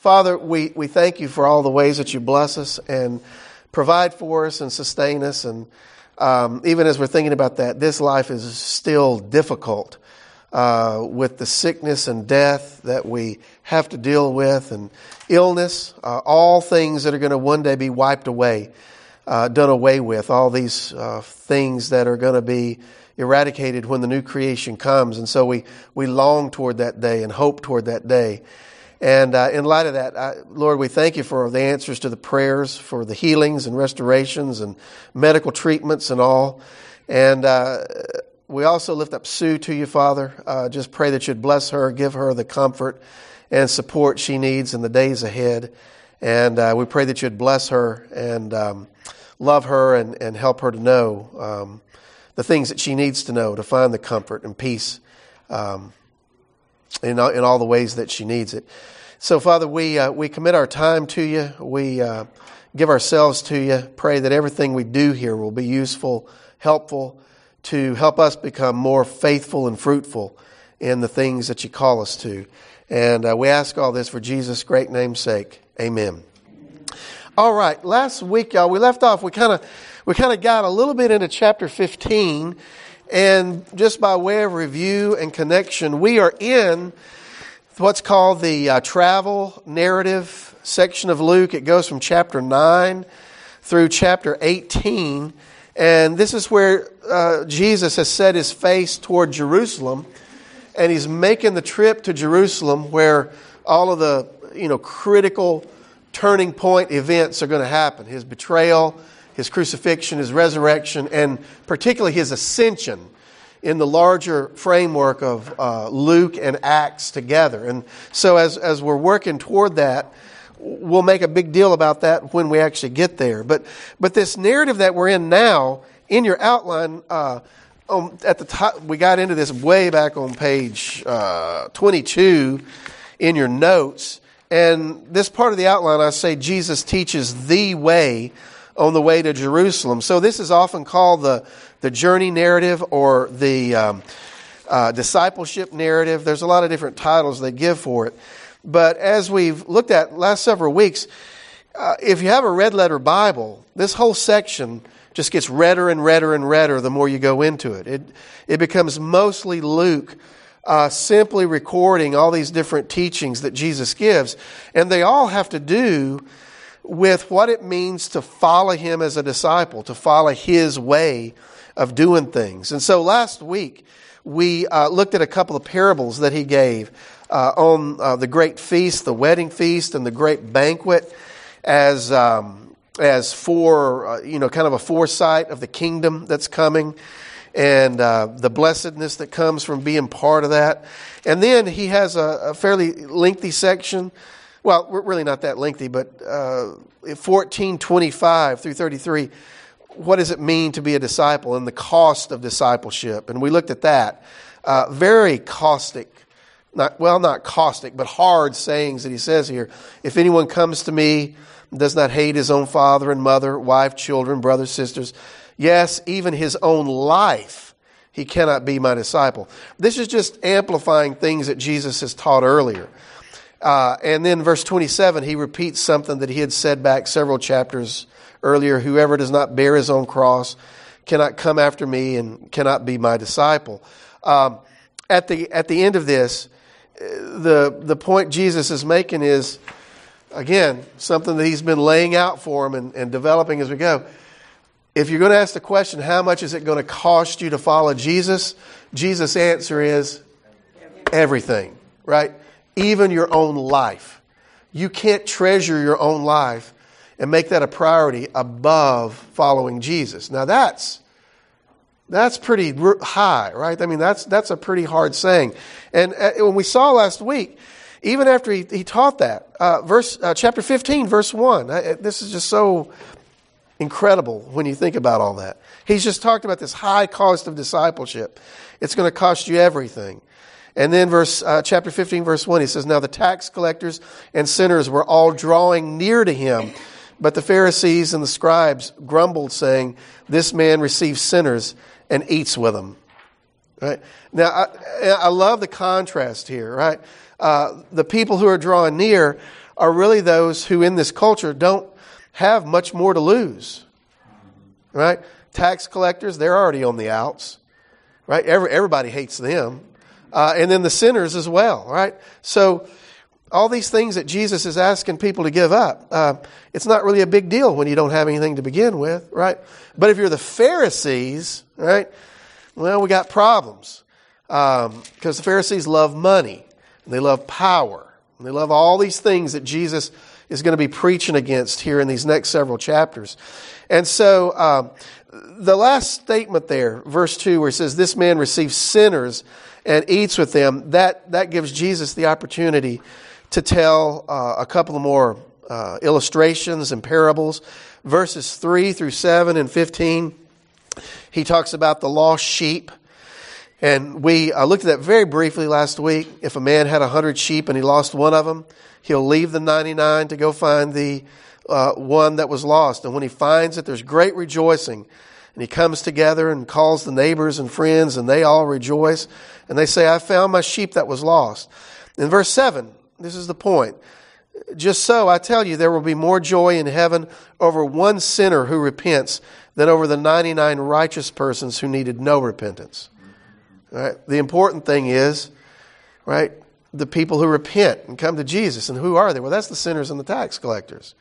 Father, we, we thank you for all the ways that you bless us and provide for us and sustain us. And um, even as we're thinking about that, this life is still difficult uh, with the sickness and death that we have to deal with and illness, uh, all things that are going to one day be wiped away, uh, done away with, all these uh, things that are going to be eradicated when the new creation comes. And so we, we long toward that day and hope toward that day. And uh, in light of that, I, Lord, we thank you for the answers to the prayers, for the healings and restorations and medical treatments and all. And uh, we also lift up Sue to you, Father. Uh, just pray that you'd bless her, give her the comfort and support she needs in the days ahead. And uh, we pray that you'd bless her and um, love her and, and help her to know um, the things that she needs to know to find the comfort and peace um, in, all, in all the ways that she needs it. So, Father, we, uh, we commit our time to you. We uh, give ourselves to you. Pray that everything we do here will be useful, helpful, to help us become more faithful and fruitful in the things that you call us to. And uh, we ask all this for Jesus' great name's sake. Amen. All right, last week, y'all, we left off, we kind of we kind of got a little bit into chapter 15, and just by way of review and connection, we are in what's called the uh, travel narrative section of Luke. It goes from chapter 9 through chapter 18. And this is where uh, Jesus has set his face toward Jerusalem, and he's making the trip to Jerusalem where all of the you know critical turning point events are going to happen. His betrayal, his crucifixion, his resurrection, and particularly his ascension in the larger framework of uh, Luke and Acts together. And so, as, as we're working toward that, we'll make a big deal about that when we actually get there. But, but this narrative that we're in now, in your outline, uh, on, at the top, we got into this way back on page uh, 22 in your notes. And this part of the outline, I say Jesus teaches the way on the way to Jerusalem. So this is often called the, the journey narrative or the um, uh, discipleship narrative. There's a lot of different titles they give for it. But as we've looked at last several weeks, uh, if you have a red letter Bible, this whole section just gets redder and redder and redder the more you go into it. It, it becomes mostly Luke uh, simply recording all these different teachings that Jesus gives. And they all have to do with what it means to follow him as a disciple, to follow his way of doing things. And so last week, we uh, looked at a couple of parables that he gave uh, on uh, the great feast, the wedding feast, and the great banquet as, um, as for, uh, you know, kind of a foresight of the kingdom that's coming and uh, the blessedness that comes from being part of that. And then he has a, a fairly lengthy section well, we're really not that lengthy, but uh, 1425 through 33, what does it mean to be a disciple and the cost of discipleship? And we looked at that. Uh, very caustic, not, well, not caustic, but hard sayings that he says here. If anyone comes to me, does not hate his own father and mother, wife, children, brothers, sisters, yes, even his own life, he cannot be my disciple. This is just amplifying things that Jesus has taught earlier. Uh, and then verse 27, he repeats something that he had said back several chapters earlier Whoever does not bear his own cross cannot come after me and cannot be my disciple. Um, at, the, at the end of this, the, the point Jesus is making is, again, something that he's been laying out for him and, and developing as we go. If you're going to ask the question, how much is it going to cost you to follow Jesus? Jesus' answer is everything, right? Even your own life. You can't treasure your own life and make that a priority above following Jesus. Now that's that's pretty high, right? I mean, that's that's a pretty hard saying. And uh, when we saw last week, even after he, he taught that, uh, verse uh, chapter fifteen, verse one. Uh, this is just so incredible when you think about all that. He's just talked about this high cost of discipleship. It's going to cost you everything. And then verse, uh, chapter 15, verse 1, he says, Now the tax collectors and sinners were all drawing near to him. But the Pharisees and the scribes grumbled, saying, This man receives sinners and eats with them. Right? Now, I, I love the contrast here, right? Uh, the people who are drawing near are really those who in this culture don't have much more to lose. Right? Tax collectors, they're already on the outs. Right? Every, everybody hates them. Uh, and then the sinners as well. Right? So, all these things that Jesus is asking people to give up, uh, it's not really a big deal when you don't have anything to begin with, right? But if you're the Pharisees, right, well, we got problems. Because um, the Pharisees love money, and they love power, and they love all these things that Jesus is going to be preaching against here in these next several chapters. And so, um, the last statement there, verse 2, where it says, This man receives sinners and eats with them, that, that gives Jesus the opportunity to tell uh, a couple more uh, illustrations and parables. Verses 3 through 7 and 15, he talks about the lost sheep. And we looked at that very briefly last week. If a man had a hundred sheep and he lost one of them, he'll leave the 99 to go find the uh, one that was lost. And when he finds it, there's great rejoicing. And he comes together and calls the neighbors and friends, and they all rejoice. And they say, I found my sheep that was lost. In verse 7, this is the point. Just so, I tell you, there will be more joy in heaven over one sinner who repents than over the 99 righteous persons who needed no repentance. Right? The important thing is, right, the people who repent and come to Jesus. And who are they? Well, that's the sinners and the tax collectors.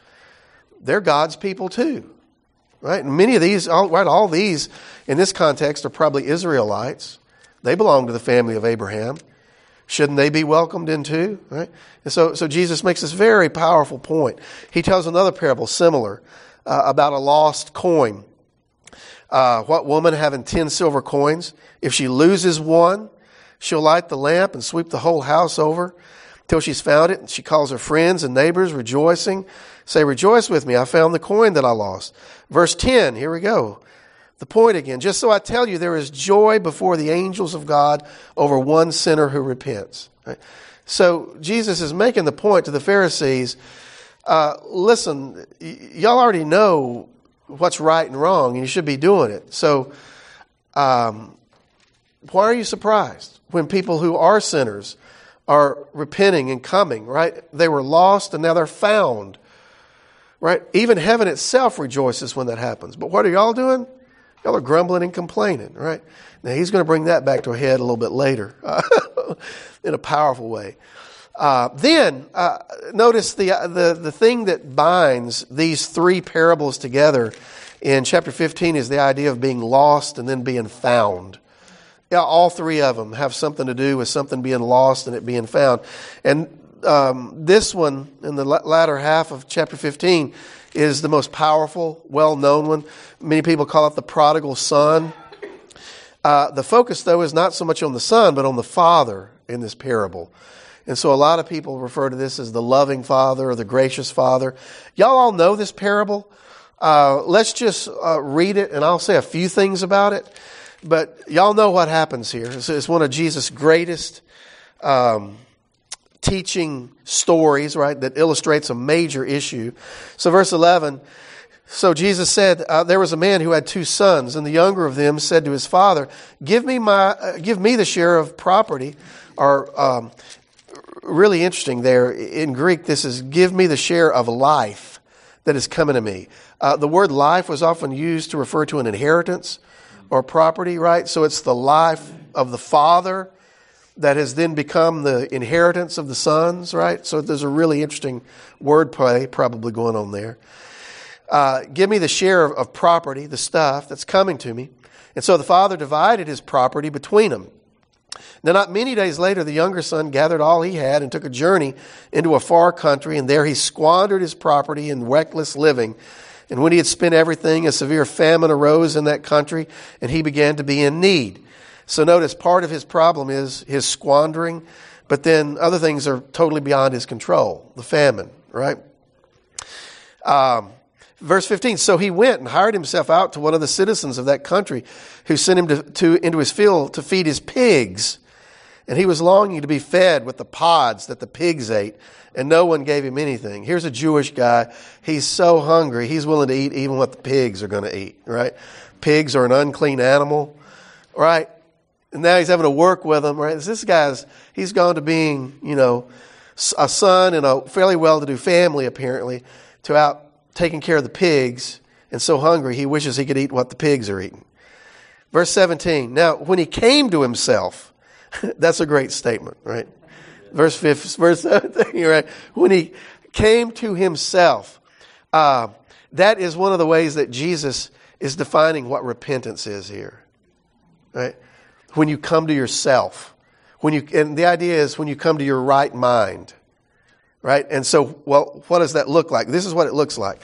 They're God's people too. Right? And many of these, all, right, all these in this context are probably Israelites. They belong to the family of Abraham. Shouldn't they be welcomed in too? Right? And so, so Jesus makes this very powerful point. He tells another parable similar uh, about a lost coin. Uh, what woman having ten silver coins, if she loses one, she'll light the lamp and sweep the whole house over till she's found it. And she calls her friends and neighbors, rejoicing. Say, rejoice with me. I found the coin that I lost. Verse 10, here we go the point again. Just so I tell you, there is joy before the angels of God over one sinner who repents. Right? So Jesus is making the point to the Pharisees uh, listen, y- y'all already know what's right and wrong, and you should be doing it. So, um, why are you surprised when people who are sinners are repenting and coming, right? They were lost and now they're found, right? Even heaven itself rejoices when that happens. But what are y'all doing? Y'all are grumbling and complaining, right? Now, he's going to bring that back to a head a little bit later in a powerful way. Uh, then, uh, notice the, uh, the, the thing that binds these three parables together in chapter 15 is the idea of being lost and then being found. Yeah, all three of them have something to do with something being lost and it being found. And um, this one, in the latter half of chapter 15, is the most powerful, well known one. Many people call it the prodigal son. Uh, the focus, though, is not so much on the son, but on the father in this parable. And so a lot of people refer to this as the loving father or the gracious father. Y'all all know this parable. Uh, let's just uh, read it, and I'll say a few things about it. But y'all know what happens here. It's, one of Jesus' greatest um, teaching stories, right, that illustrates a major issue. So, verse 11 so Jesus said, uh, There was a man who had two sons, and the younger of them said to his father, Give me, my, uh, give me the share of property. Or, um, really interesting there. In Greek, this is, Give me the share of life that is coming to me. Uh, the word life was often used to refer to an inheritance or property, right? So it's the life of the father that has then become the inheritance of the sons, right? So there's a really interesting wordplay probably going on there. Uh, give me the share of, of property, the stuff that's coming to me. And so the father divided his property between them. Now, not many days later, the younger son gathered all he had and took a journey into a far country, and there he squandered his property in reckless living. And when he had spent everything, a severe famine arose in that country, and he began to be in need. So notice part of his problem is his squandering, but then other things are totally beyond his control. The famine, right? Um, verse 15 so he went and hired himself out to one of the citizens of that country who sent him to, to, into his field to feed his pigs and he was longing to be fed with the pods that the pigs ate and no one gave him anything here's a jewish guy he's so hungry he's willing to eat even what the pigs are going to eat right pigs are an unclean animal right and now he's having to work with them, right? This guy's, he's gone to being, you know, a son in a fairly well to do family, apparently, to out taking care of the pigs, and so hungry he wishes he could eat what the pigs are eating. Verse 17. Now, when he came to himself, that's a great statement, right? Verse 15, verse 17, right? When he came to himself, uh, that is one of the ways that Jesus is defining what repentance is here, right? When you come to yourself, when you, and the idea is when you come to your right mind, right? And so, well, what does that look like? This is what it looks like.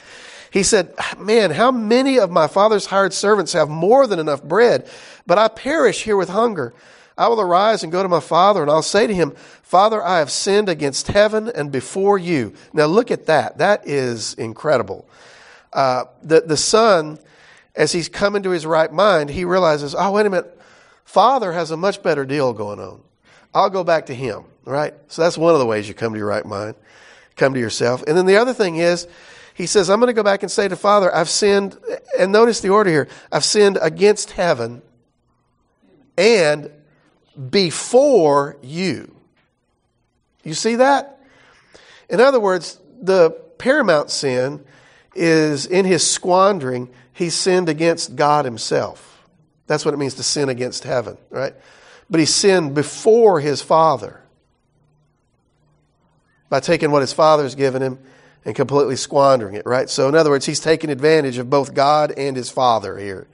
He said, Man, how many of my father's hired servants have more than enough bread, but I perish here with hunger. I will arise and go to my father, and I'll say to him, Father, I have sinned against heaven and before you. Now look at that. That is incredible. Uh, the, the son, as he's coming to his right mind, he realizes, oh, wait a minute. Father has a much better deal going on. I'll go back to him, right? So that's one of the ways you come to your right mind, come to yourself. And then the other thing is, he says, I'm going to go back and say to Father, I've sinned, and notice the order here I've sinned against heaven and before you. You see that? In other words, the paramount sin is in his squandering, he sinned against God himself. That's what it means to sin against heaven, right? But he sinned before his father by taking what his father's given him and completely squandering it, right? So, in other words, he's taking advantage of both God and his father here.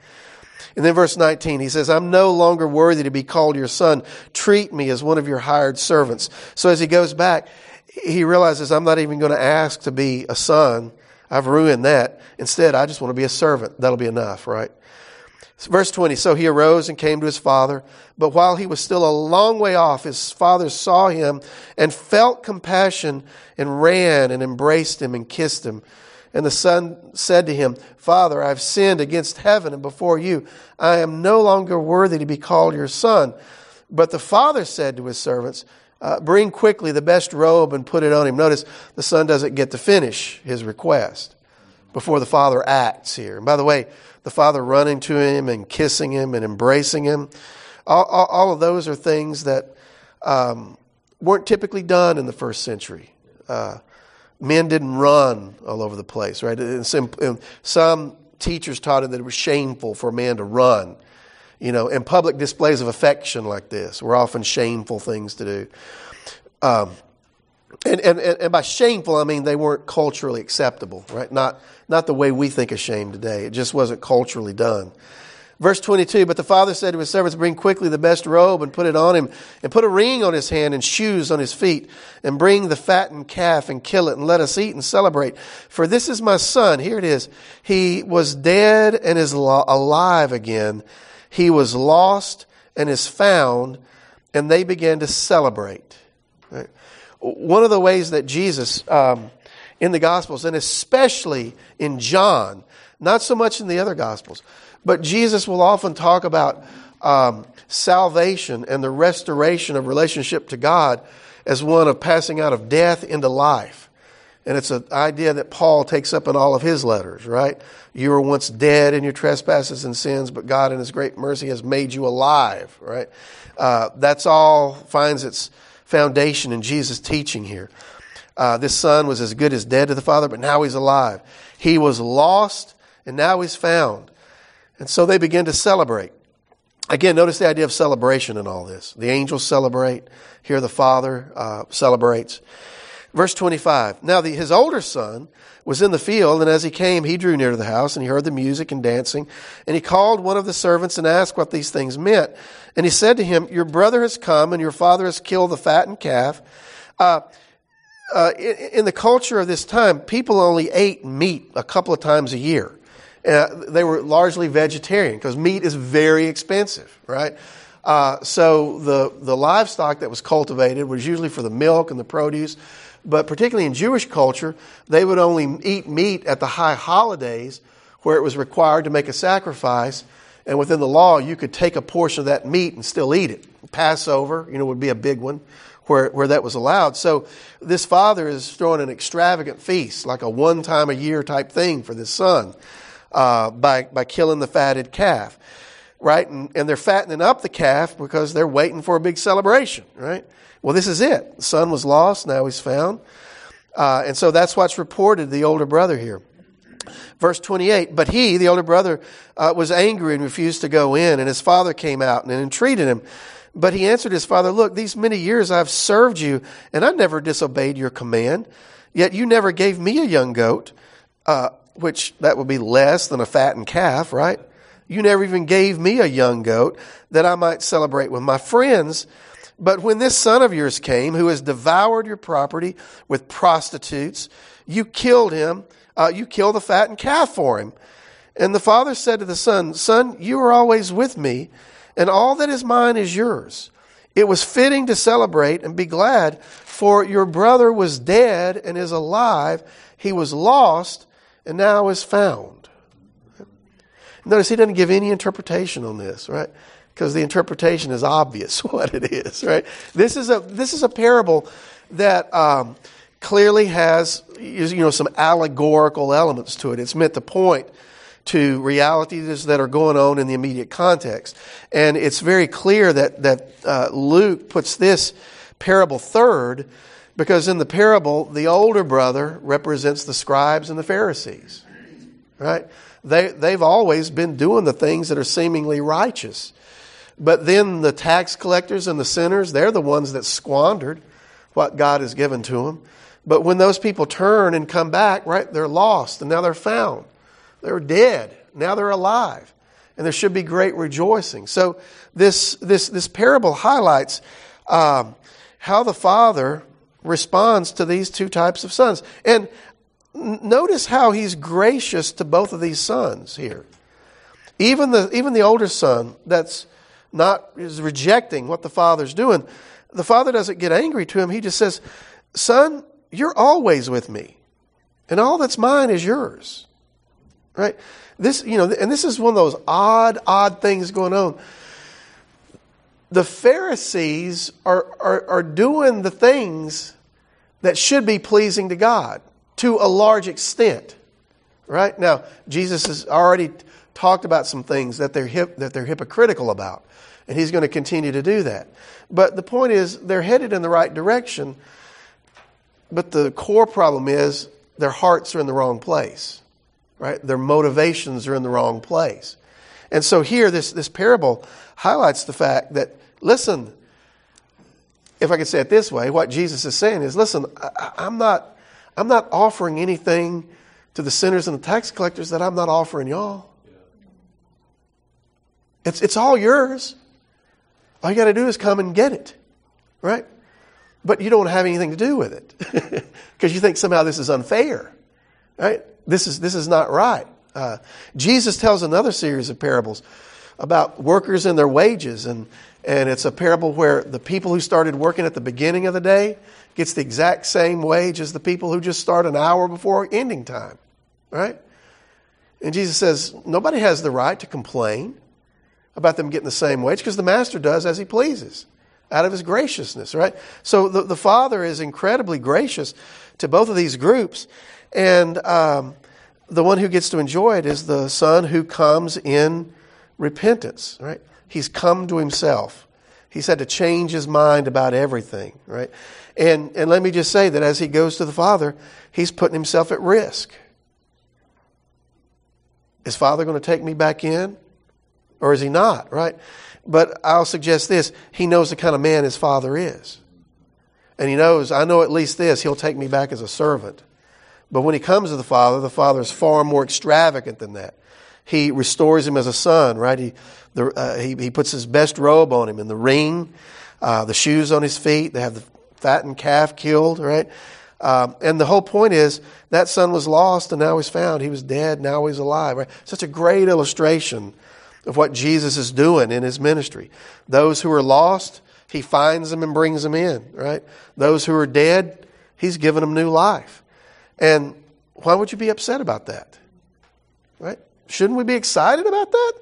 And then verse 19, he says, I'm no longer worthy to be called your son. Treat me as one of your hired servants. So as he goes back, he realizes I'm not even going to ask to be a son. I've ruined that. Instead, I just want to be a servant. That'll be enough, right? Verse 20, so he arose and came to his father. But while he was still a long way off, his father saw him and felt compassion and ran and embraced him and kissed him. And the son said to him, Father, I've sinned against heaven and before you. I am no longer worthy to be called your son. But the father said to his servants, uh, Bring quickly the best robe and put it on him. Notice the son doesn't get to finish his request before the father acts here. And by the way, the father running to him and kissing him and embracing him, all, all, all of those are things that um, weren't typically done in the first century. Uh, men didn't run all over the place, right? And some, and some teachers taught it that it was shameful for a man to run. You know, and public displays of affection like this were often shameful things to do. Um, and, and, and by shameful, I mean they weren't culturally acceptable, right? Not, not the way we think of shame today. It just wasn't culturally done. Verse 22, but the father said to his servants, bring quickly the best robe and put it on him and put a ring on his hand and shoes on his feet and bring the fattened calf and kill it and let us eat and celebrate. For this is my son. Here it is. He was dead and is alive again. He was lost and is found and they began to celebrate. Right? One of the ways that Jesus, um, in the Gospels and especially in John, not so much in the other Gospels, but Jesus will often talk about um, salvation and the restoration of relationship to God as one of passing out of death into life. And it's an idea that Paul takes up in all of his letters, right? You were once dead in your trespasses and sins, but God in his great mercy has made you alive, right? Uh, that's all finds its foundation in Jesus' teaching here. Uh, this son was as good as dead to the Father, but now he's alive. He was lost, and now he's found. And so they begin to celebrate. Again, notice the idea of celebration in all this. The angels celebrate. Here the Father uh, celebrates. Verse 25. Now the, his older son was in the field, and as he came, he drew near to the house, and he heard the music and dancing. And he called one of the servants and asked what these things meant. And he said to him, Your brother has come, and your father has killed the fattened calf. Uh, uh, in, in the culture of this time, people only ate meat a couple of times a year. Uh, they were largely vegetarian because meat is very expensive, right? Uh, so the, the livestock that was cultivated was usually for the milk and the produce. But particularly in Jewish culture, they would only eat meat at the high holidays where it was required to make a sacrifice. And within the law, you could take a portion of that meat and still eat it. Passover, you know, would be a big one where, where that was allowed. So this father is throwing an extravagant feast, like a one time a year type thing for this son uh, by, by killing the fatted calf. right? And, and they're fattening up the calf because they're waiting for a big celebration, right? Well, this is it. The son was lost, now he's found. Uh, and so that's what's reported the older brother here. Verse 28 But he, the older brother, uh, was angry and refused to go in, and his father came out and entreated him. But he answered his father, Look, these many years I've served you, and I never disobeyed your command. Yet you never gave me a young goat, uh, which that would be less than a fattened calf, right? You never even gave me a young goat that I might celebrate with my friends. But when this son of yours came, who has devoured your property with prostitutes, you killed him. Uh, you killed the fattened calf for him. And the father said to the son, Son, you are always with me, and all that is mine is yours. It was fitting to celebrate and be glad, for your brother was dead and is alive. He was lost and now is found. Notice he doesn't give any interpretation on this, right? Because the interpretation is obvious what it is, right? This is a this is a parable that um, clearly has you know some allegorical elements to it. It's meant to point to realities that are going on in the immediate context, and it's very clear that that uh, Luke puts this parable third because in the parable, the older brother represents the scribes and the Pharisees. Right? They, they've always been doing the things that are seemingly righteous. But then the tax collectors and the sinners, they're the ones that squandered what God has given to them. But when those people turn and come back, right, they're lost and now they're found. They're dead. Now they're alive. And there should be great rejoicing. So this, this, this parable highlights um, how the Father responds to these two types of sons. And notice how he's gracious to both of these sons here. Even the, even the older son that's not is rejecting what the father's doing, the father doesn't get angry to him. He just says, Son, you're always with me, and all that's mine is yours. Right? This, you know, and this is one of those odd, odd things going on the Pharisees are, are, are doing the things that should be pleasing to God to a large extent. Right? Now, Jesus has already talked about some things that they're, hip, that they're hypocritical about, and he's going to continue to do that. But the point is, they're headed in the right direction, but the core problem is their hearts are in the wrong place. Right? Their motivations are in the wrong place. And so here, this, this parable highlights the fact that Listen, if I could say it this way, what Jesus is saying is, listen, I, am not, I'm not offering anything to the sinners and the tax collectors that I'm not offering y'all. It's, it's all yours. All you got to do is come and get it, right? But you don't have anything to do with it because you think somehow this is unfair, right? This is, this is not right. Uh, Jesus tells another series of parables about workers and their wages and and it's a parable where the people who started working at the beginning of the day gets the exact same wage as the people who just start an hour before ending time. Right? And Jesus says, nobody has the right to complain about them getting the same wage because the master does as he pleases out of his graciousness, right? So the, the Father is incredibly gracious to both of these groups. And um, the one who gets to enjoy it is the Son who comes in repentance, right? He's come to himself. He's had to change his mind about everything, right? And, and let me just say that as he goes to the Father, he's putting himself at risk. Is Father going to take me back in? Or is he not, right? But I'll suggest this he knows the kind of man his Father is. And he knows, I know at least this, he'll take me back as a servant. But when he comes to the Father, the Father is far more extravagant than that. He restores him as a son, right? He, the, uh, he, he puts his best robe on him and the ring, uh, the shoes on his feet. They have the fattened calf killed, right? Um, and the whole point is that son was lost and now he's found. He was dead, now he's alive. Right? Such a great illustration of what Jesus is doing in his ministry. Those who are lost, he finds them and brings them in, right? Those who are dead, he's given them new life. And why would you be upset about that? Right? Shouldn't we be excited about that?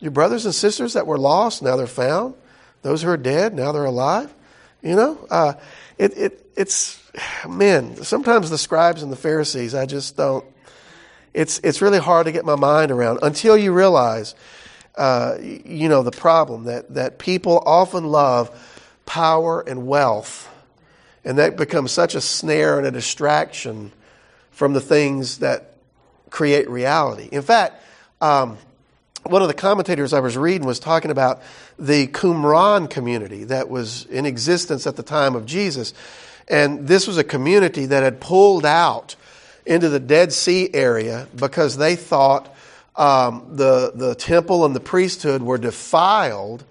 Your brothers and sisters that were lost, now they're found. Those who are dead, now they're alive. You know, uh, it, it, it's, man, sometimes the scribes and the Pharisees, I just don't, it's, it's really hard to get my mind around until you realize uh, you know, the problem that, that people often love power and wealth, and that becomes such a snare and a distraction from the things that create reality. In fact, um, one of the commentators I was reading was talking about the Qumran community that was in existence at the time of Jesus. And this was a community that had pulled out into the Dead Sea area because they thought um, the, the temple and the priesthood were defiled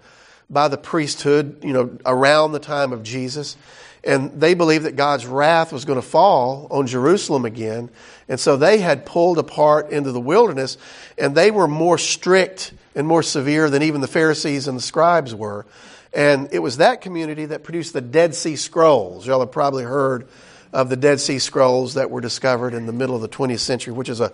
by the priesthood, you know, around the time of Jesus. And they believed that God's wrath was going to fall on Jerusalem again. And so they had pulled apart into the wilderness, and they were more strict and more severe than even the Pharisees and the scribes were. And it was that community that produced the Dead Sea Scrolls. Y'all have probably heard of the Dead Sea Scrolls that were discovered in the middle of the 20th century, which is a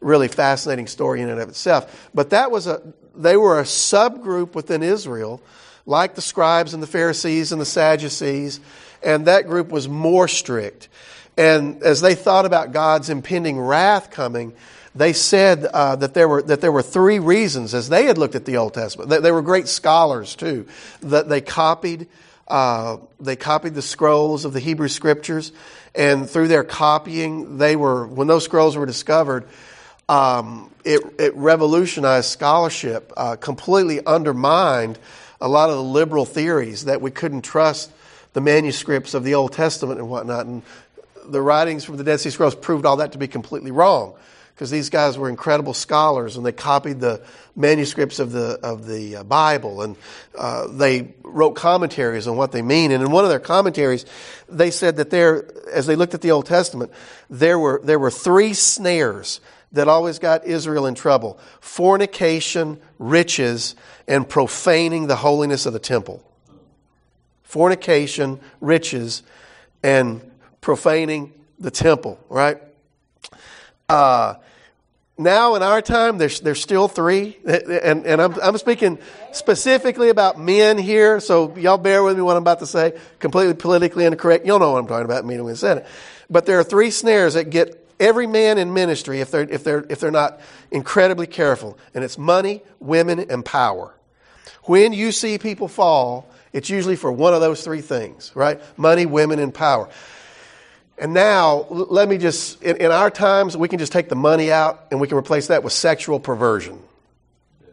really fascinating story in and of itself. But that was a, they were a subgroup within Israel, like the scribes and the Pharisees and the Sadducees, and that group was more strict. And as they thought about God's impending wrath coming, they said uh, that there were that there were three reasons as they had looked at the Old Testament. They, they were great scholars too. That they copied uh, they copied the scrolls of the Hebrew Scriptures, and through their copying, they were when those scrolls were discovered. Um, it, it, revolutionized scholarship, uh, completely undermined a lot of the liberal theories that we couldn't trust the manuscripts of the Old Testament and whatnot. And the writings from the Dead Sea Scrolls proved all that to be completely wrong because these guys were incredible scholars and they copied the manuscripts of the of the uh, Bible and uh, they wrote commentaries on what they mean. And in one of their commentaries, they said that there, as they looked at the Old Testament, there were there were three snares that always got Israel in trouble: fornication, riches, and profaning the holiness of the temple. Fornication, riches, and profaning the temple. Right. Uh, now in our time, there's, there's still three. And, and I'm, I'm speaking specifically about men here, so y'all bear with me what I'm about to say. Completely politically incorrect. You'll know what I'm talking about me when I said it. But there are three snares that get every man in ministry if they're, if they're, if they're not incredibly careful. And it's money, women, and power. When you see people fall, it's usually for one of those three things, right? Money, women, and power. And now, let me just, in, in, our times, we can just take the money out and we can replace that with sexual perversion.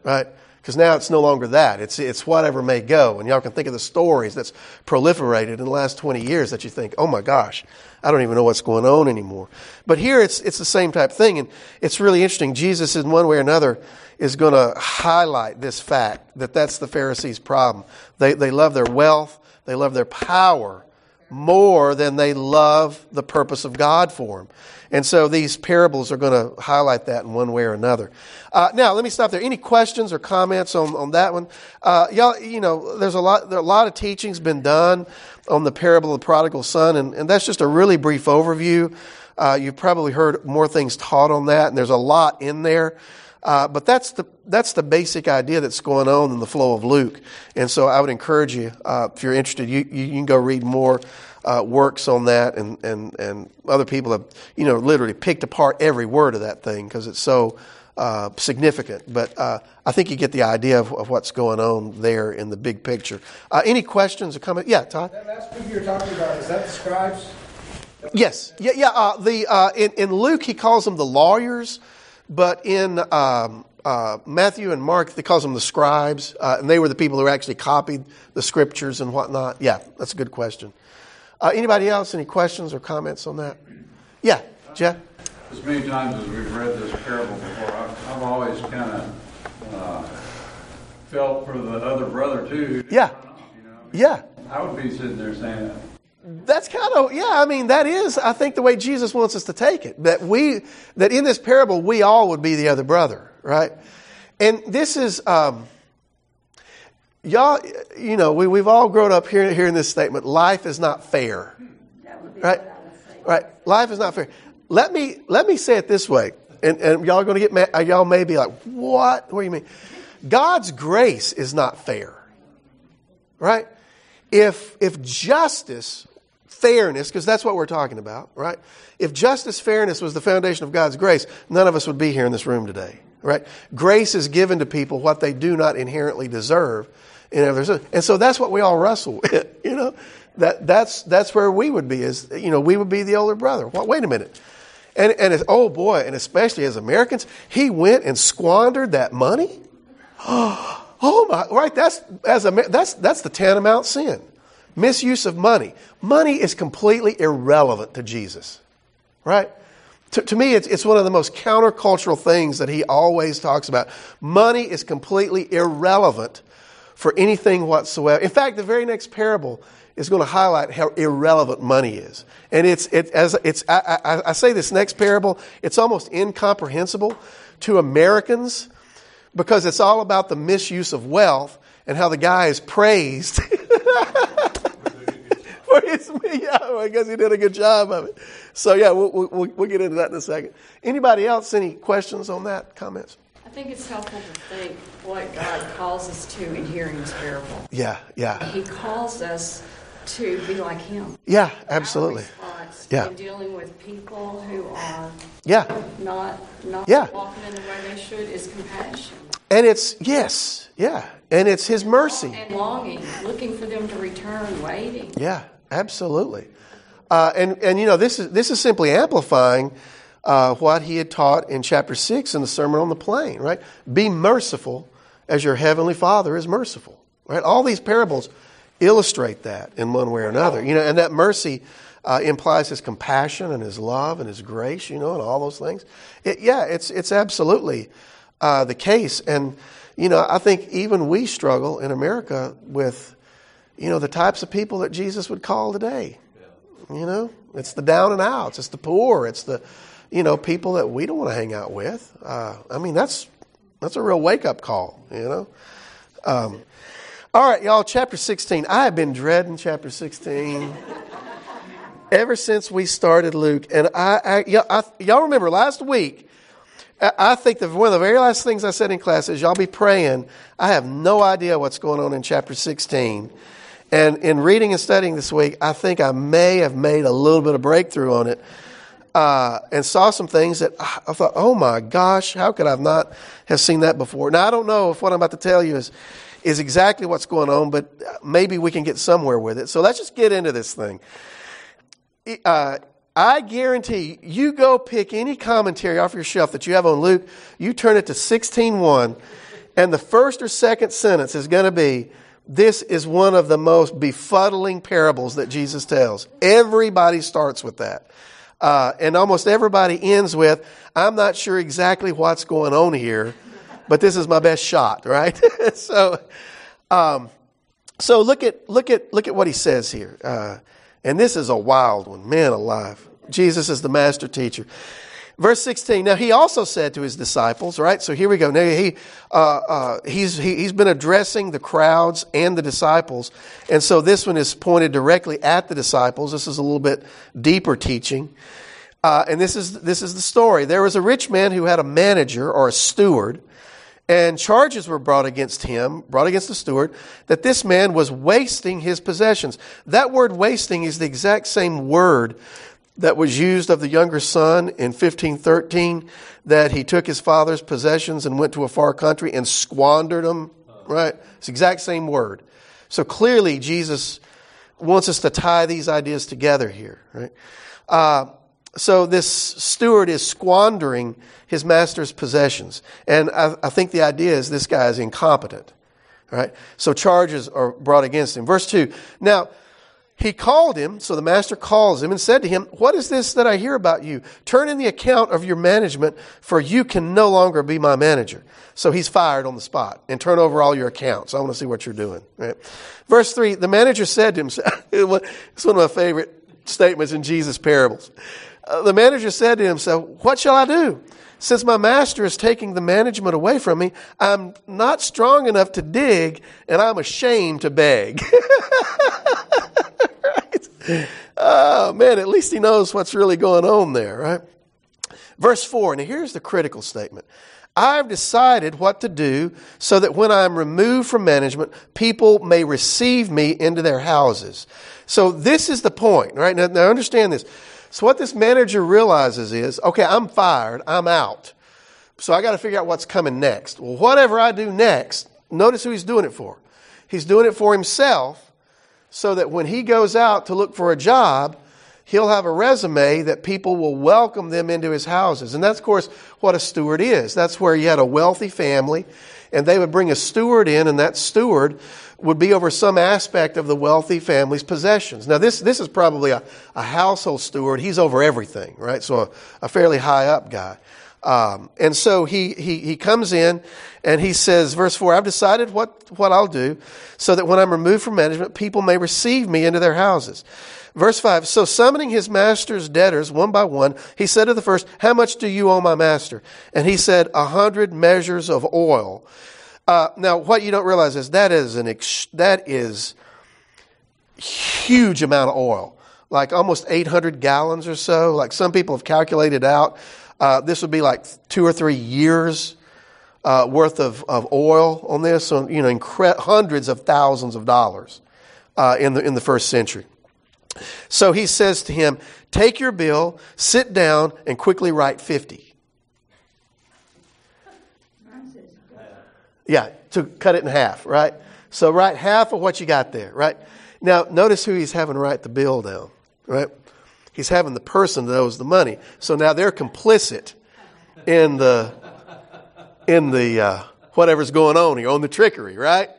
Right? Because now it's no longer that. It's, it's whatever may go. And y'all can think of the stories that's proliferated in the last 20 years that you think, oh my gosh, I don't even know what's going on anymore. But here it's, it's the same type thing. And it's really interesting. Jesus, in one way or another, is going to highlight this fact that that's the Pharisees' problem. They, they love their wealth, they love their power more than they love the purpose of God for them. And so these parables are going to highlight that in one way or another. Uh, now, let me stop there. Any questions or comments on, on that one? Uh, y'all, you know, there's a lot, there a lot of teachings been done on the parable of the prodigal son, and, and that's just a really brief overview. Uh, you've probably heard more things taught on that, and there's a lot in there. Uh, but that's the that's the basic idea that's going on in the flow of Luke, and so I would encourage you uh, if you're interested, you, you, can go read more uh, works on that, and and and other people have you know literally picked apart every word of that thing because it's so uh, significant. But uh, I think you get the idea of, of, what's going on there in the big picture. Uh, any questions or comments? Yeah, Todd. That last group you're talking about is that the scribes? Yes. Yeah. Yeah. the in, in Luke he calls them the lawyers. But in um, uh, Matthew and Mark, they call them the scribes, uh, and they were the people who actually copied the scriptures and whatnot. Yeah, that's a good question. Uh, anybody else? Any questions or comments on that? Yeah, Jeff. As many times as we've read this parable before, I've, I've always kind of uh, felt for the other brother too. Yeah. You know? Yeah. I would be sitting there saying, that's kind of yeah i mean that is i think the way jesus wants us to take it that we that in this parable we all would be the other brother right? And this is um, y'all you know we, we've all grown up here hearing this statement life is not fair. Right? right. Life is not fair. Let me let me say it this way and, and y'all are going to get mad y'all may be like what? What do you mean? God's grace is not fair right? If if justice fairness, because that's what we're talking about, right? If justice, fairness was the foundation of God's grace, none of us would be here in this room today, right? Grace is given to people what they do not inherently deserve. And so that's what we all wrestle with, you know? That, that's, that's where we would be, is, you know, we would be the older brother. Well, wait a minute. And, and oh boy, and especially as Americans, he went and squandered that money? Oh my, right? That's, as a, that's, that's the tantamount sin. Misuse of money. Money is completely irrelevant to Jesus, right? To, to, me, it's, it's one of the most countercultural things that he always talks about. Money is completely irrelevant for anything whatsoever. In fact, the very next parable is going to highlight how irrelevant money is. And it's, it, as it's, I, I, I say this next parable, it's almost incomprehensible to Americans because it's all about the misuse of wealth and how the guy is praised for his, yeah, I guess he did a good job of it. So yeah, we'll, we'll, we'll get into that in a second. Anybody else, any questions on that, comments? I think it's helpful to think what God calls us to in hearing His parable. Yeah, yeah. He calls us to be like Him. Yeah, absolutely. Yeah. in dealing with people who are yeah not not yeah. walking in the way they should is compassion. And it's yes, yeah, and it's His mercy and longing, looking for them to return, waiting. Yeah, absolutely. Uh, and and you know this is this is simply amplifying uh, what he had taught in chapter 6 in the Sermon on the Plain, right? Be merciful as your heavenly Father is merciful, right? All these parables illustrate that in one way or another, you know, and that mercy uh, implies his compassion and his love and his grace, you know, and all those things. It, yeah, it's, it's absolutely uh, the case. And, you know, I think even we struggle in America with, you know, the types of people that Jesus would call today. You know, it's the down and outs, it's the poor, it's the, you know, people that we don't want to hang out with. Uh, I mean, that's that's a real wake up call, you know. Um, all right, y'all, chapter 16. I have been dreading chapter 16 ever since we started Luke. And I, I, y'all, I, y'all remember last week, I think that one of the very last things I said in class is y'all be praying. I have no idea what's going on in chapter 16. And in reading and studying this week, I think I may have made a little bit of breakthrough on it uh, and saw some things that I thought, oh my gosh, how could I not have seen that before? Now, I don't know if what I'm about to tell you is, is exactly what's going on, but maybe we can get somewhere with it. So let's just get into this thing. Uh, I guarantee you go pick any commentary off your shelf that you have on Luke, you turn it to 16.1, and the first or second sentence is going to be, this is one of the most befuddling parables that Jesus tells. Everybody starts with that. Uh, and almost everybody ends with, I'm not sure exactly what's going on here, but this is my best shot, right? so, um, so look at, look at, look at what he says here. Uh, and this is a wild one, man alive. Jesus is the master teacher. Verse 16. Now he also said to his disciples, right? So here we go. Now he, uh, uh, he's, he, he's been addressing the crowds and the disciples. And so this one is pointed directly at the disciples. This is a little bit deeper teaching. Uh, and this is, this is the story. There was a rich man who had a manager or a steward and charges were brought against him, brought against the steward, that this man was wasting his possessions. That word wasting is the exact same word that was used of the younger son in 1513 that he took his father's possessions and went to a far country and squandered them right? It's the exact same word. So clearly jesus wants us to tie these ideas together here right? Uh, so this steward is squandering his master's possessions and I, I think the idea is this guy is incompetent right so charges are brought against him verse 2 now he called him, so the master calls him and said to him, What is this that I hear about you? Turn in the account of your management, for you can no longer be my manager. So he's fired on the spot and turn over all your accounts. I want to see what you're doing. Right? Verse 3 The manager said to him, It's one of my favorite statements in Jesus' parables. Uh, the manager said to himself, What shall I do? Since my master is taking the management away from me, I'm not strong enough to dig, and I'm ashamed to beg. right? Oh, man, at least he knows what's really going on there, right? Verse 4, and here's the critical statement. I've decided what to do so that when I'm removed from management, people may receive me into their houses. So this is the point, right? Now, now understand this. So what this manager realizes is, okay, I'm fired, I'm out. So I got to figure out what's coming next. Well, whatever I do next, notice who he's doing it for. He's doing it for himself so that when he goes out to look for a job, he'll have a resume that people will welcome them into his houses. And that's, of course, what a steward is. That's where you had a wealthy family, and they would bring a steward in, and that steward would be over some aspect of the wealthy family's possessions. Now, this, this is probably a, a household steward. He's over everything, right? So, a, a fairly high up guy. Um, and so he, he, he comes in and he says, verse 4, I've decided what, what I'll do so that when I'm removed from management, people may receive me into their houses. Verse 5 So summoning his master's debtors one by one, he said to the first, How much do you owe my master? And he said, A hundred measures of oil. Uh, now, what you don't realize is that is an ex- that is huge amount of oil, like almost 800 gallons or so. Like some people have calculated out, uh, this would be like two or three years uh, worth of, of oil on this. So you know, incre- hundreds of thousands of dollars uh, in the in the first century. So he says to him, Take your bill, sit down, and quickly write 50. Yeah, to cut it in half, right? So write half of what you got there, right? Now, notice who he's having write the bill down, right? He's having the person that owes the money. So now they're complicit in the in the uh, whatever's going on here, on the trickery, right?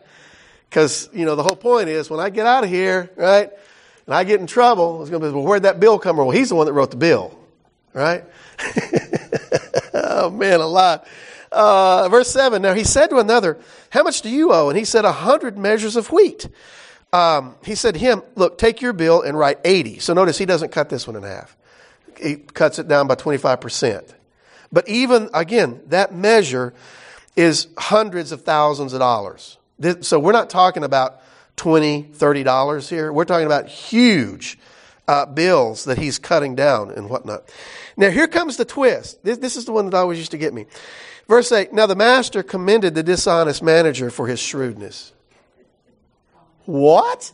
Because you know the whole point is when I get out of here, right? and I get in trouble, it's going to be, well, where'd that bill come from? Well, he's the one that wrote the bill, right? oh, man, a lot. Uh, verse 7 Now he said to another, How much do you owe? And he said, A hundred measures of wheat. Um, he said to him, Look, take your bill and write 80. So notice he doesn't cut this one in half, he cuts it down by 25%. But even, again, that measure is hundreds of thousands of dollars. So we're not talking about 20 $30 here. We're talking about huge uh, bills that he's cutting down and whatnot. Now, here comes the twist. This, this is the one that always used to get me. Verse 8 Now the master commended the dishonest manager for his shrewdness. What?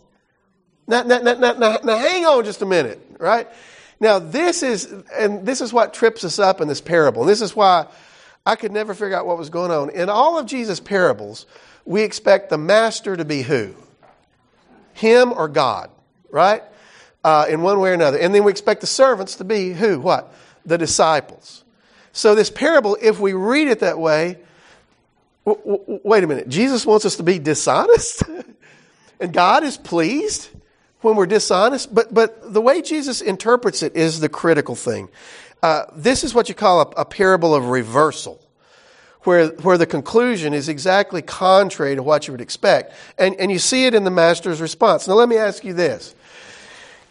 Now, now, now, now, hang on just a minute, right? Now, this is, and this is what trips us up in this parable. And this is why I could never figure out what was going on. In all of Jesus' parables, we expect the master to be who? Him or God, right? Uh, in one way or another. And then we expect the servants to be who? What? The disciples. So, this parable, if we read it that way, w- w- wait a minute. Jesus wants us to be dishonest? and God is pleased when we're dishonest? But, but the way Jesus interprets it is the critical thing. Uh, this is what you call a, a parable of reversal where, where the conclusion is exactly contrary to what you would expect. And, and you see it in the master's response. Now, let me ask you this.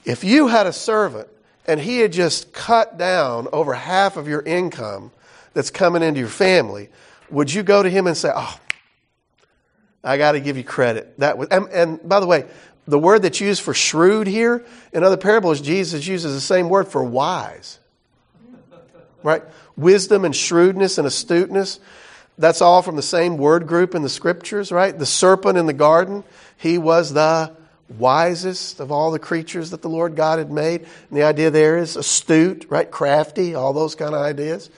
If you had a servant and he had just cut down over half of your income that's coming into your family, would you go to him and say, Oh, I got to give you credit? That was, and, and by the way, the word that's used for shrewd here in other parables, Jesus uses the same word for wise. Right? Wisdom and shrewdness and astuteness. That's all from the same word group in the scriptures, right? The serpent in the garden, he was the wisest of all the creatures that the Lord God had made. And the idea there is astute, right? Crafty, all those kind of ideas.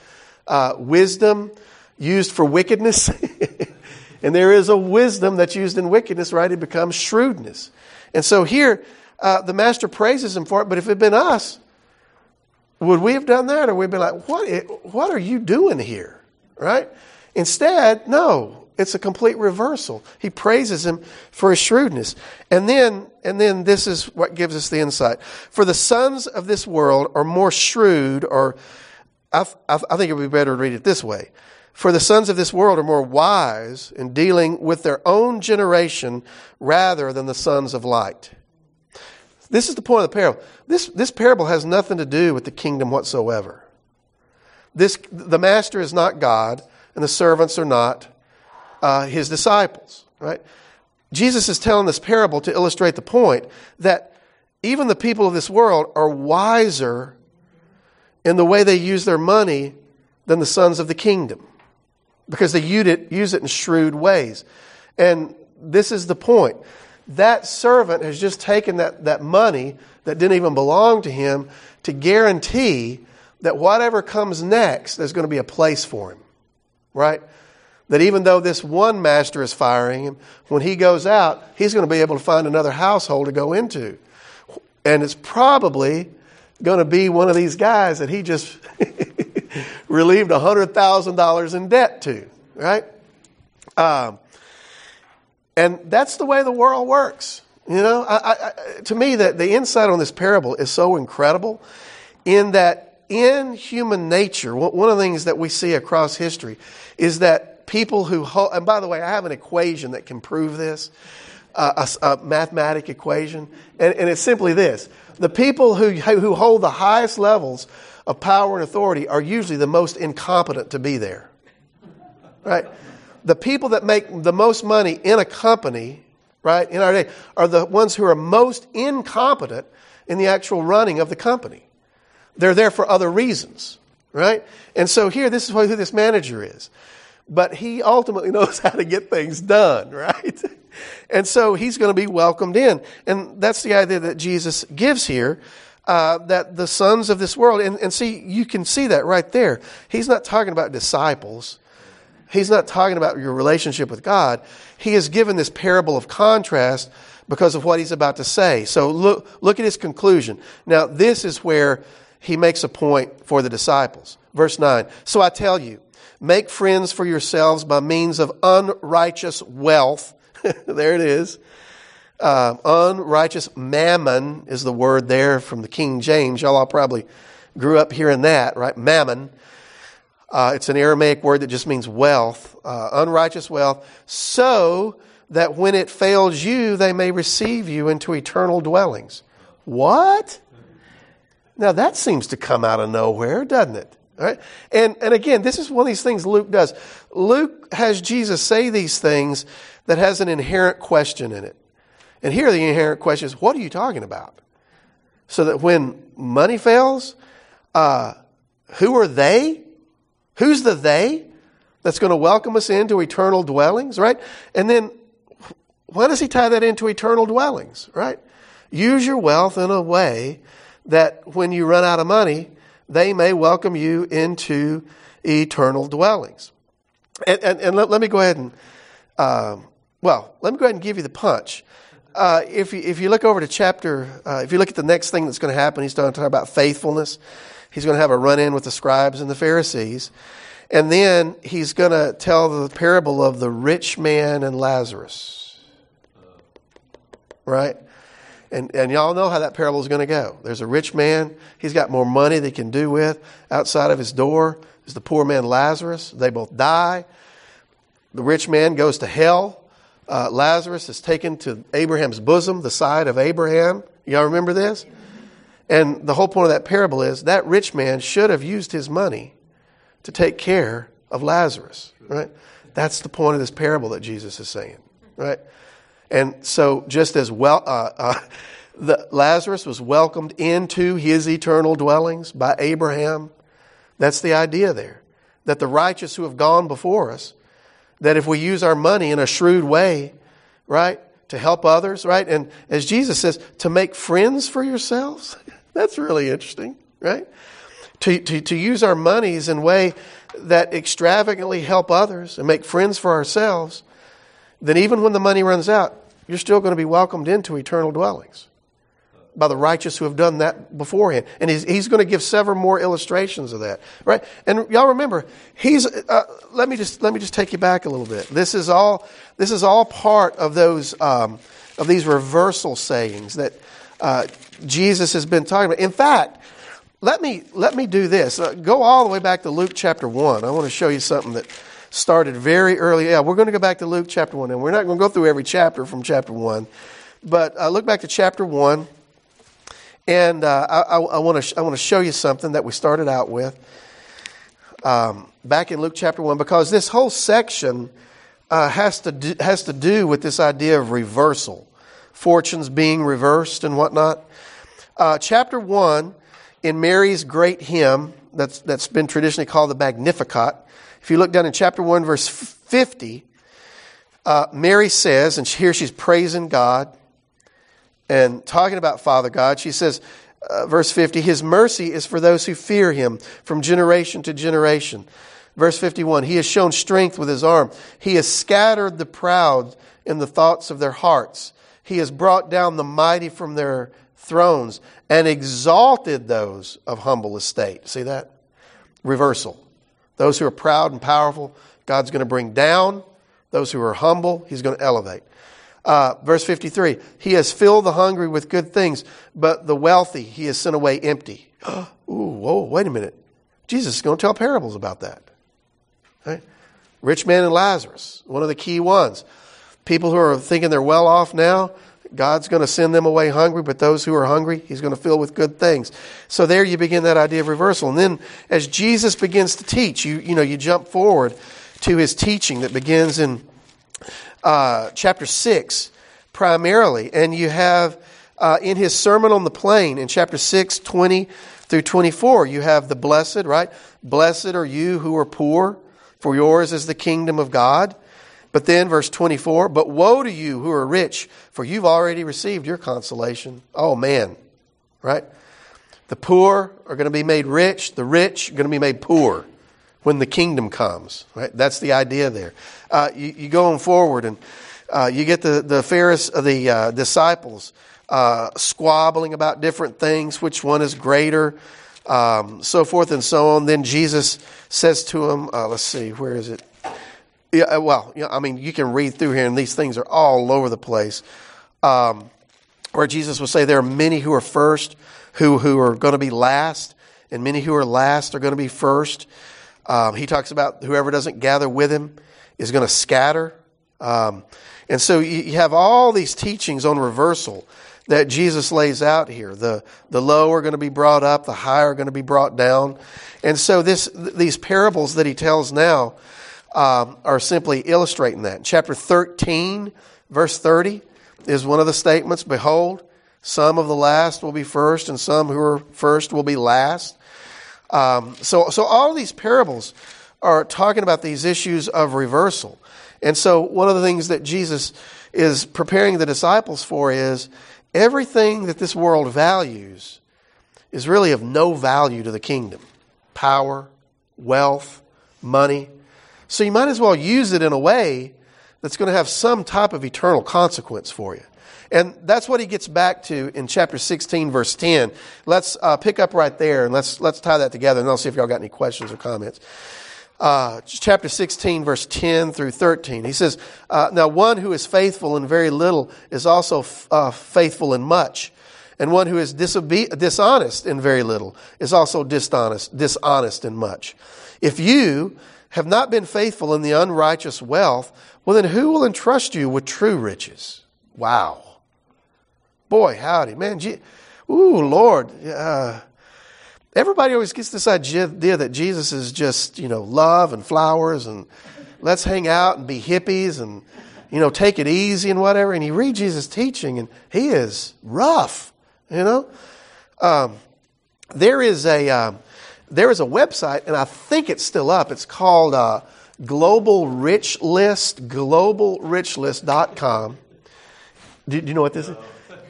Uh, wisdom used for wickedness. and there is a wisdom that's used in wickedness, right? It becomes shrewdness. And so here, uh, the master praises him for it, but if it had been us, would we have done that? Or we'd be like, what, what are you doing here? Right? Instead, no, it's a complete reversal. He praises him for his shrewdness. And then, and then this is what gives us the insight. For the sons of this world are more shrewd, or I, I, I think it would be better to read it this way. For the sons of this world are more wise in dealing with their own generation rather than the sons of light. This is the point of the parable. This, this parable has nothing to do with the kingdom whatsoever. This, the master is not God and the servants are not uh, his disciples, right? Jesus is telling this parable to illustrate the point that even the people of this world are wiser in the way they use their money than the sons of the kingdom because they use it, use it in shrewd ways. And this is the point. That servant has just taken that, that money that didn't even belong to him to guarantee that whatever comes next, there's going to be a place for him. Right? That even though this one master is firing him, when he goes out, he's going to be able to find another household to go into. And it's probably going to be one of these guys that he just relieved $100,000 in debt to, right? Um, and that's the way the world works. You know, I, I, to me, the, the insight on this parable is so incredible in that in human nature, one of the things that we see across history is that people who, hold, and by the way, I have an equation that can prove this, uh, a, a, mathematic equation, and, and it's simply this. The people who, who hold the highest levels of power and authority are usually the most incompetent to be there. Right? The people that make the most money in a company, right, in our day, are the ones who are most incompetent in the actual running of the company. They're there for other reasons, right? And so here, this is who this manager is. But he ultimately knows how to get things done, right? And so he's going to be welcomed in. And that's the idea that Jesus gives here uh, that the sons of this world, and, and see, you can see that right there. He's not talking about disciples. He's not talking about your relationship with God. He has given this parable of contrast because of what he's about to say. So look, look at his conclusion. Now, this is where he makes a point for the disciples. Verse 9. So I tell you, make friends for yourselves by means of unrighteous wealth. there it is uh, unrighteous mammon is the word there from the King James. Y'all all probably grew up hearing that, right? Mammon. Uh, it's an Aramaic word that just means wealth, uh, unrighteous wealth, so that when it fails you, they may receive you into eternal dwellings. What? Now that seems to come out of nowhere, doesn't it? Right? And, and again, this is one of these things Luke does. Luke has Jesus say these things that has an inherent question in it. And here the inherent question is, what are you talking about? So that when money fails, uh, who are they? Who's the they that's going to welcome us into eternal dwellings, right? And then why does he tie that into eternal dwellings, right? Use your wealth in a way that when you run out of money, they may welcome you into eternal dwellings. And, and, and let, let, me go ahead and, um, well, let me go ahead and give you the punch uh, if, you, if you look over to chapter, uh, if you look at the next thing that's going to happen, he's going to talk about faithfulness. He's going to have a run in with the scribes and the Pharisees. And then he's going to tell the parable of the rich man and Lazarus. Right? And, and y'all know how that parable is going to go. There's a rich man. He's got more money he can do with. Outside of his door is the poor man Lazarus. They both die. The rich man goes to hell uh, Lazarus is taken to Abraham's bosom, the side of Abraham. Y'all remember this? And the whole point of that parable is that rich man should have used his money to take care of Lazarus, right? That's the point of this parable that Jesus is saying, right? And so, just as well, uh, uh, the, Lazarus was welcomed into his eternal dwellings by Abraham. That's the idea there. That the righteous who have gone before us that if we use our money in a shrewd way, right, to help others, right, and as Jesus says, to make friends for yourselves, that's really interesting, right? To, to, to use our monies in a way that extravagantly help others and make friends for ourselves, then even when the money runs out, you're still going to be welcomed into eternal dwellings by the righteous who have done that beforehand. And he's, he's going to give several more illustrations of that, right? And y'all remember, he's, uh, let me just, let me just take you back a little bit. This is all, this is all part of those, um, of these reversal sayings that, uh, Jesus has been talking about. In fact, let me, let me do this. Uh, go all the way back to Luke chapter 1. I want to show you something that started very early. Yeah, we're going to go back to Luke chapter 1, and we're not going to go through every chapter from chapter 1. But uh, look back to chapter 1. And uh, I, I want to I want to show you something that we started out with um, back in Luke chapter one, because this whole section uh, has to do, has to do with this idea of reversal, fortunes being reversed and whatnot. Uh, chapter one in Mary's great hymn, that's, that's been traditionally called the Magnificat. If you look down in chapter 1, verse 50, uh, Mary says, and here she's praising God and talking about Father God. She says, uh, verse 50, His mercy is for those who fear Him from generation to generation. Verse 51, He has shown strength with His arm. He has scattered the proud in the thoughts of their hearts. He has brought down the mighty from their thrones and exalted those of humble estate. See that? Reversal. Those who are proud and powerful, God's going to bring down. Those who are humble, He's going to elevate. Uh, verse 53 He has filled the hungry with good things, but the wealthy He has sent away empty. Ooh, whoa, wait a minute. Jesus is going to tell parables about that. Right? Rich man and Lazarus, one of the key ones. People who are thinking they're well off now, God's going to send them away hungry, but those who are hungry, He's going to fill with good things. So there you begin that idea of reversal. And then as Jesus begins to teach, you, you know, you jump forward to His teaching that begins in uh, chapter 6 primarily. And you have uh, in His Sermon on the Plain in chapter 6, 20 through 24, you have the blessed, right? Blessed are you who are poor, for yours is the kingdom of God. But then, verse 24, but woe to you who are rich, for you've already received your consolation. Oh, man, right? The poor are going to be made rich, the rich are going to be made poor when the kingdom comes, right? That's the idea there. Uh, you, you, go on forward and uh, you get the, the Pharisees, uh, the uh, disciples uh, squabbling about different things, which one is greater, um, so forth and so on. Then Jesus says to them, uh, let's see, where is it? Yeah, well, you know, I mean, you can read through here, and these things are all over the place. Um, where Jesus will say, There are many who are first, who, who are going to be last, and many who are last are going to be first. Um, he talks about whoever doesn't gather with him is going to scatter. Um, and so you, you have all these teachings on reversal that Jesus lays out here. The, the low are going to be brought up, the high are going to be brought down. And so this, these parables that he tells now um, are simply illustrating that. Chapter 13, verse 30 is one of the statements Behold, some of the last will be first, and some who are first will be last. Um, so, so all these parables are talking about these issues of reversal. And so, one of the things that Jesus is preparing the disciples for is everything that this world values is really of no value to the kingdom power, wealth, money. So you might as well use it in a way that's going to have some type of eternal consequence for you. And that's what he gets back to in chapter 16, verse 10. Let's uh, pick up right there and let's, let's tie that together and I'll see if y'all got any questions or comments. Uh, chapter 16, verse 10 through 13. He says, uh, Now one who is faithful in very little is also f- uh, faithful in much. And one who is disobe- dishonest in very little is also dishonest, dishonest in much. If you, have not been faithful in the unrighteous wealth, well, then who will entrust you with true riches? Wow. Boy, howdy. Man, gee, ooh, Lord. Uh, everybody always gets this idea that Jesus is just, you know, love and flowers and let's hang out and be hippies and, you know, take it easy and whatever. And you read Jesus' teaching and he is rough, you know. Um, there is a. Um, there is a website, and I think it's still up. It's called uh, Global Rich List, globalrichlist.com. Do, do you know what this is?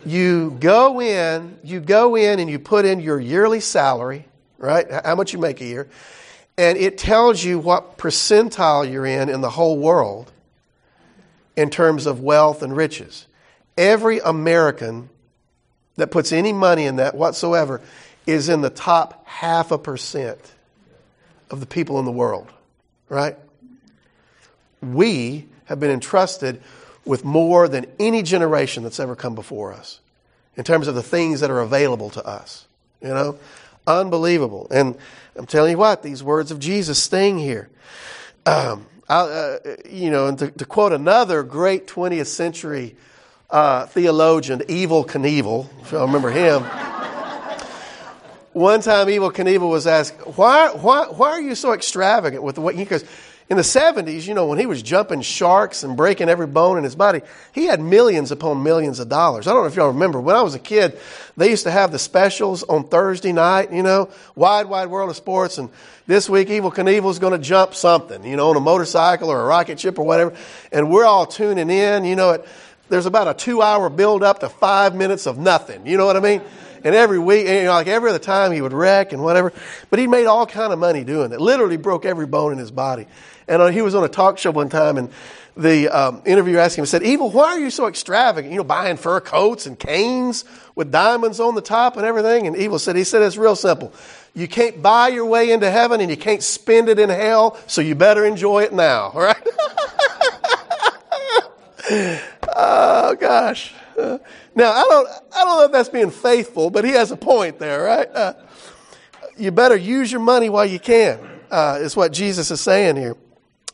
You go in, you go in and you put in your yearly salary, right? How much you make a year. And it tells you what percentile you're in in the whole world in terms of wealth and riches. Every American that puts any money in that whatsoever is in the top half a percent of the people in the world, right? We have been entrusted with more than any generation that's ever come before us in terms of the things that are available to us. You know, unbelievable. And I'm telling you what, these words of Jesus sting here. Um, uh, you know, and to, to, quote another great 20th century uh, theologian, Evel Knievel, if I remember him. One time, Evel Knievel was asked, why, why, why are you so extravagant with what? He goes, In the 70s, you know, when he was jumping sharks and breaking every bone in his body, he had millions upon millions of dollars. I don't know if y'all remember. When I was a kid, they used to have the specials on Thursday night, you know, Wide, Wide World of Sports. And this week, Evel Knievel's going to jump something, you know, on a motorcycle or a rocket ship or whatever. And we're all tuning in, you know, it, there's about a two hour build up to five minutes of nothing. You know what I mean? And every week, you know, like every other time he would wreck and whatever. But he made all kind of money doing it. Literally broke every bone in his body. And uh, he was on a talk show one time and the um, interviewer asked him, said, Evel, why are you so extravagant? You know, buying fur coats and canes with diamonds on the top and everything. And Evel said, he said, it's real simple. You can't buy your way into heaven and you can't spend it in hell, so you better enjoy it now, all right? oh, gosh. Now, I don't, I don't know if that's being faithful, but he has a point there, right? Uh, you better use your money while you can, uh, is what Jesus is saying here.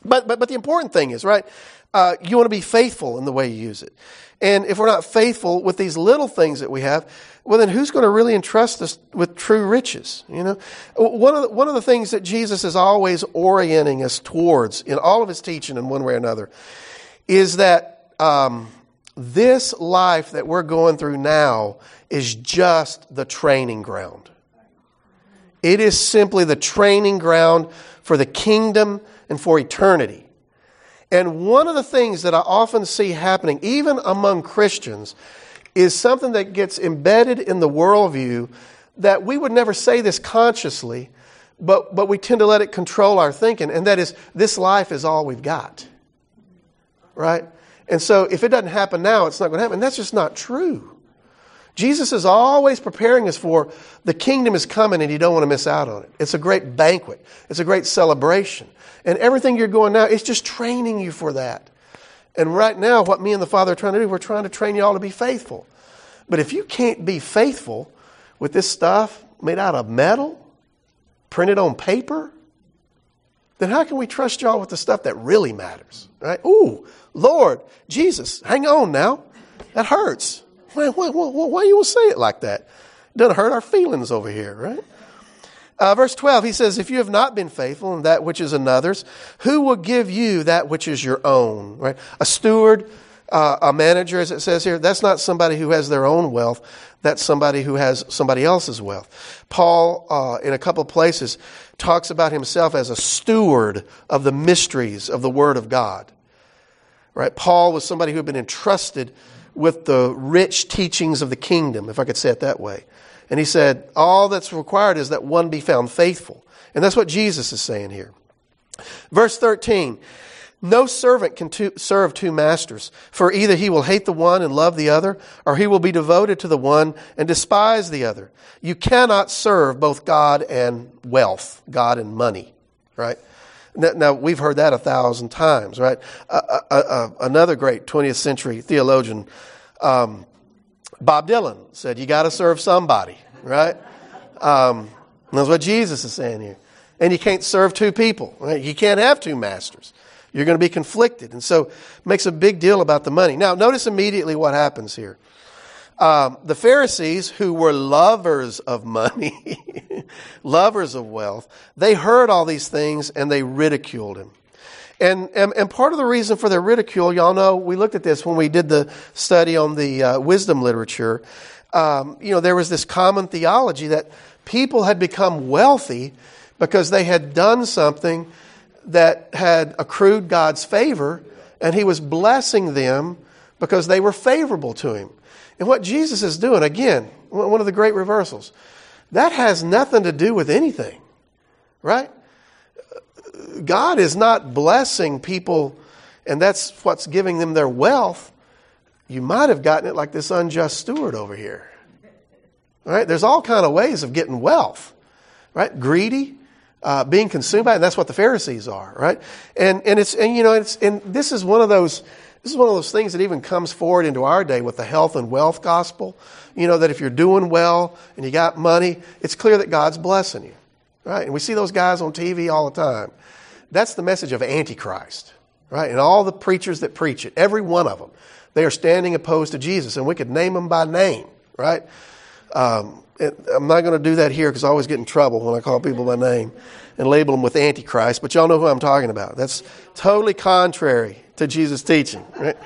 But, but, but the important thing is, right, uh, you want to be faithful in the way you use it. And if we're not faithful with these little things that we have, well, then who's going to really entrust us with true riches? You know, one of the, one of the things that Jesus is always orienting us towards in all of his teaching in one way or another is that um, this life that we're going through now is just the training ground. It is simply the training ground for the kingdom and for eternity. And one of the things that I often see happening, even among Christians, is something that gets embedded in the worldview that we would never say this consciously, but, but we tend to let it control our thinking, and that is this life is all we've got. Right? And so if it doesn't happen now, it's not going to happen. And That's just not true. Jesus is always preparing us for the kingdom is coming and you don't want to miss out on it. It's a great banquet. It's a great celebration. And everything you're going now, it's just training you for that. And right now, what me and the Father are trying to do, we're trying to train you all to be faithful. But if you can't be faithful with this stuff made out of metal, printed on paper, then how can we trust y'all with the stuff that really matters? Right? Ooh, Lord, Jesus, hang on now. That hurts. Why, why, why, why you will say it like that? It doesn't hurt our feelings over here, right? Uh, verse 12, he says, If you have not been faithful in that which is another's, who will give you that which is your own? Right? A steward, uh, a manager, as it says here, that's not somebody who has their own wealth. That's somebody who has somebody else's wealth. Paul, uh, in a couple places, talks about himself as a steward of the mysteries of the Word of God. Right? Paul was somebody who had been entrusted with the rich teachings of the kingdom, if I could say it that way. And he said, All that's required is that one be found faithful. And that's what Jesus is saying here. Verse 13 No servant can two, serve two masters, for either he will hate the one and love the other, or he will be devoted to the one and despise the other. You cannot serve both God and wealth, God and money, right? Now, we've heard that a thousand times, right? Uh, uh, uh, another great 20th century theologian, um, Bob Dylan said, You got to serve somebody, right? Um, that's what Jesus is saying here. And you can't serve two people, right? You can't have two masters. You're going to be conflicted. And so makes a big deal about the money. Now, notice immediately what happens here. Um, the Pharisees, who were lovers of money, lovers of wealth, they heard all these things and they ridiculed him. And, and, and, part of the reason for their ridicule, y'all know, we looked at this when we did the study on the uh, wisdom literature. Um, you know, there was this common theology that people had become wealthy because they had done something that had accrued God's favor, and He was blessing them because they were favorable to Him. And what Jesus is doing, again, one of the great reversals, that has nothing to do with anything, right? God is not blessing people and that's what's giving them their wealth. You might have gotten it like this unjust steward over here. Right? There's all kind of ways of getting wealth. Right? Greedy, uh, being consumed by it, and that's what the Pharisees are, right? And and it's and you know it's and this is one of those this is one of those things that even comes forward into our day with the health and wealth gospel. You know that if you're doing well and you got money, it's clear that God's blessing you, right? And we see those guys on TV all the time. That's the message of Antichrist, right? And all the preachers that preach it, every one of them, they are standing opposed to Jesus. And we could name them by name, right? Um, I'm not going to do that here because I always get in trouble when I call people by name and label them with Antichrist, but y'all know who I'm talking about. That's totally contrary to Jesus' teaching. Right?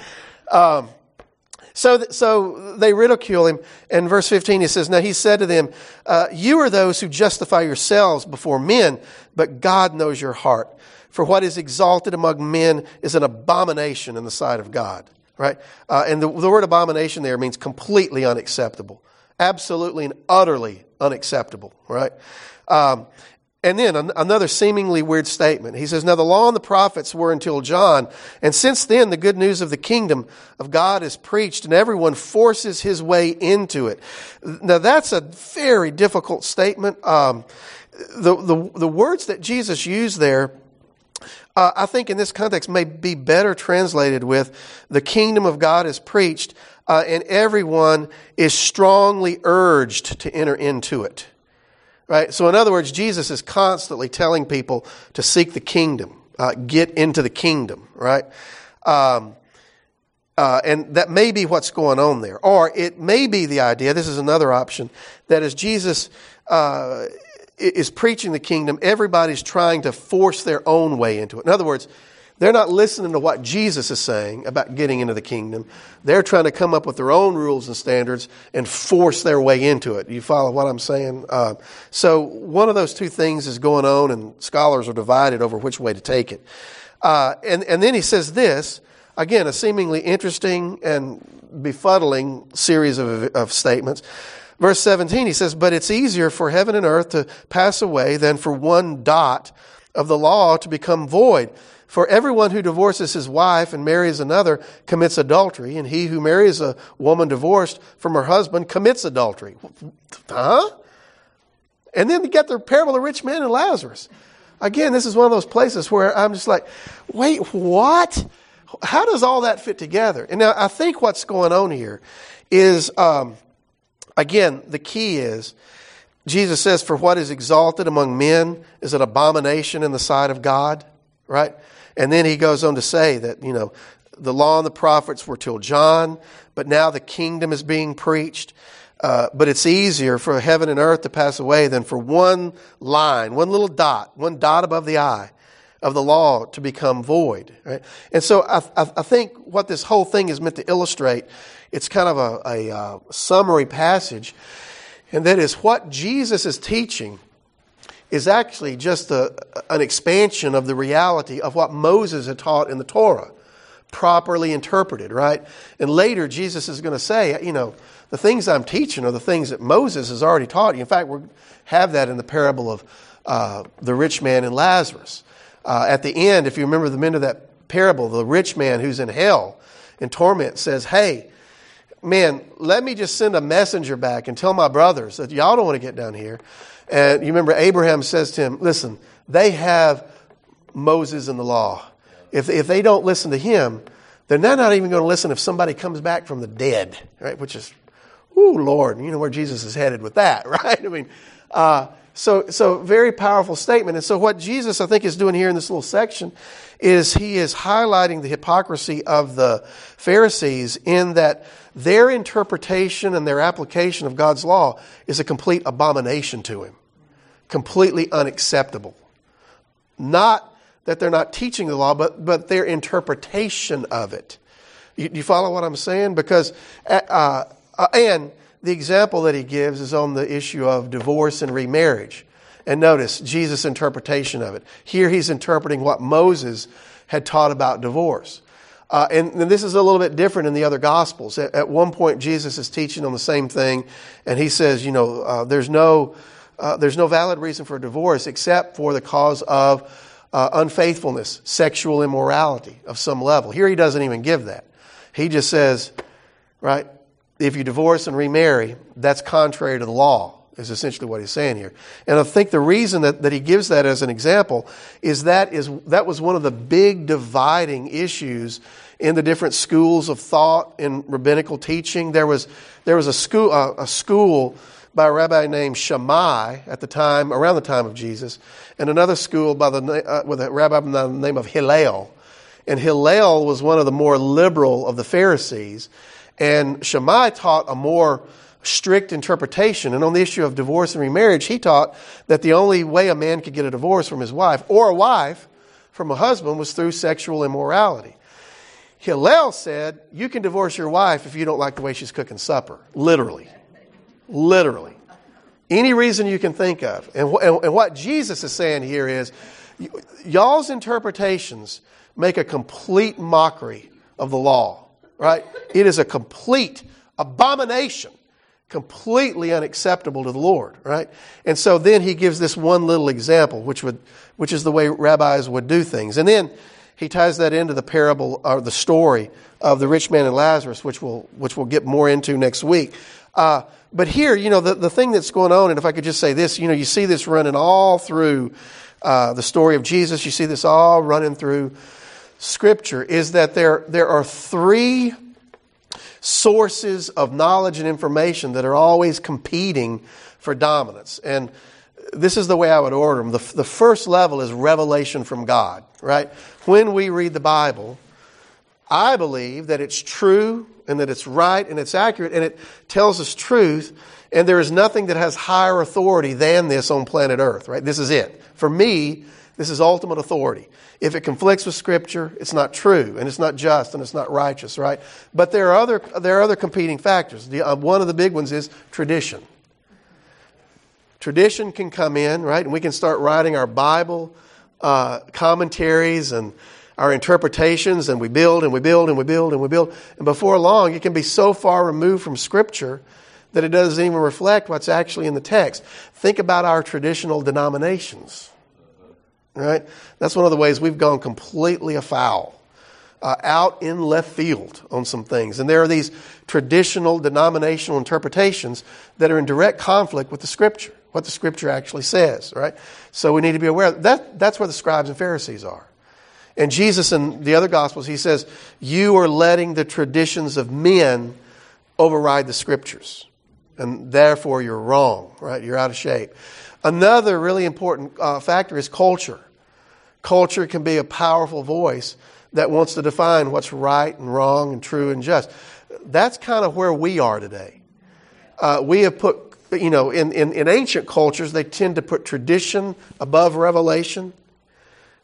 Um, so, so they ridicule him. In verse 15, he says, Now he said to them, uh, You are those who justify yourselves before men, but God knows your heart. For what is exalted among men is an abomination in the sight of God. Right? Uh, and the, the word abomination there means completely unacceptable. Absolutely and utterly unacceptable. Right? Um, and then another seemingly weird statement. He says, Now the law and the prophets were until John, and since then the good news of the kingdom of God is preached, and everyone forces his way into it. Now that's a very difficult statement. Um, the, the, the words that Jesus used there, uh, I think in this context may be better translated with the kingdom of God is preached, uh, and everyone is strongly urged to enter into it. Right? So, in other words, Jesus is constantly telling people to seek the kingdom, uh, get into the kingdom, right? Um, uh, and that may be what's going on there. Or it may be the idea, this is another option, that as Jesus uh, is preaching the kingdom, everybody's trying to force their own way into it. In other words, they're not listening to what Jesus is saying about getting into the kingdom. They're trying to come up with their own rules and standards and force their way into it. You follow what I'm saying? Uh, so one of those two things is going on, and scholars are divided over which way to take it. Uh, and, and then he says this again, a seemingly interesting and befuddling series of, of statements. Verse 17, he says, But it's easier for heaven and earth to pass away than for one dot of the law to become void. For everyone who divorces his wife and marries another commits adultery, and he who marries a woman divorced from her husband commits adultery. Huh? And then you get the parable of the rich man and Lazarus. Again, this is one of those places where I'm just like, wait, what? How does all that fit together? And now I think what's going on here is, um, again, the key is Jesus says, For what is exalted among men is an abomination in the sight of God, right? And then he goes on to say that, you know, the law and the prophets were till John, but now the kingdom is being preached. Uh, but it's easier for heaven and earth to pass away than for one line, one little dot, one dot above the I of the law to become void. Right? And so I, I, I, think what this whole thing is meant to illustrate, it's kind of a, a, a uh, summary passage, and that is what Jesus is teaching is actually just a, an expansion of the reality of what Moses had taught in the Torah, properly interpreted, right? And later, Jesus is going to say, you know, the things I'm teaching are the things that Moses has already taught you. In fact, we have that in the parable of uh, the rich man and Lazarus. Uh, at the end, if you remember the end of that parable, the rich man who's in hell in torment says, Hey, man, let me just send a messenger back and tell my brothers that y'all don't want to get down here. And you remember Abraham says to him, Listen, they have Moses and the law. If, if they don't listen to him, they're not even going to listen if somebody comes back from the dead, right? Which is, ooh, Lord, you know where Jesus is headed with that, right? I mean, uh, so, so very powerful statement. And so what Jesus, I think, is doing here in this little section is he is highlighting the hypocrisy of the Pharisees in that their interpretation and their application of God's law is a complete abomination to him completely unacceptable. Not that they're not teaching the law, but, but their interpretation of it. You, you follow what I'm saying? Because, uh, uh, and the example that he gives is on the issue of divorce and remarriage. And notice Jesus' interpretation of it. Here he's interpreting what Moses had taught about divorce. Uh, and, and, this is a little bit different in the other gospels. At, at, one point, Jesus is teaching on the same thing, and he says, you know, uh, there's no uh, there's no valid reason for divorce except for the cause of uh, unfaithfulness, sexual immorality of some level. Here he doesn't even give that. He just says, right, if you divorce and remarry, that's contrary to the law, is essentially what he's saying here. And I think the reason that, that he gives that as an example is that is that was one of the big dividing issues in the different schools of thought in rabbinical teaching. There was there was a school uh, a school by a rabbi named Shammai at the time, around the time of Jesus, and another school by the, uh, with a rabbi by the name of Hillel. And Hillel was one of the more liberal of the Pharisees. And Shammai taught a more strict interpretation. And on the issue of divorce and remarriage, he taught that the only way a man could get a divorce from his wife or a wife from a husband was through sexual immorality. Hillel said, You can divorce your wife if you don't like the way she's cooking supper. Literally. Literally. Any reason you can think of. And, and, and what Jesus is saying here is, y- y'all's interpretations make a complete mockery of the law, right? It is a complete abomination, completely unacceptable to the Lord, right? And so then he gives this one little example, which would, which is the way rabbis would do things. And then he ties that into the parable or the story of the rich man and Lazarus, which we'll, which we'll get more into next week. Uh, but here, you know, the, the thing that's going on, and if I could just say this, you know, you see this running all through uh, the story of Jesus, you see this all running through Scripture, is that there, there are three sources of knowledge and information that are always competing for dominance. And this is the way I would order them. The, the first level is revelation from God, right? When we read the Bible, I believe that it's true and that it's right and it's accurate and it tells us truth, and there is nothing that has higher authority than this on planet Earth, right? This is it. For me, this is ultimate authority. If it conflicts with Scripture, it's not true and it's not just and it's not righteous, right? But there are other, there are other competing factors. The, uh, one of the big ones is tradition. Tradition can come in, right? And we can start writing our Bible uh, commentaries and our interpretations, and we build and we build and we build and we build. And before long, it can be so far removed from Scripture that it doesn't even reflect what's actually in the text. Think about our traditional denominations, right? That's one of the ways we've gone completely afoul. Uh, out in left field on some things. And there are these traditional denominational interpretations that are in direct conflict with the Scripture, what the Scripture actually says, right? So we need to be aware that that's where the scribes and Pharisees are. And Jesus in the other Gospels, he says, You are letting the traditions of men override the Scriptures. And therefore, you're wrong, right? You're out of shape. Another really important uh, factor is culture. Culture can be a powerful voice that wants to define what's right and wrong and true and just. That's kind of where we are today. Uh, we have put, you know, in, in, in ancient cultures, they tend to put tradition above revelation.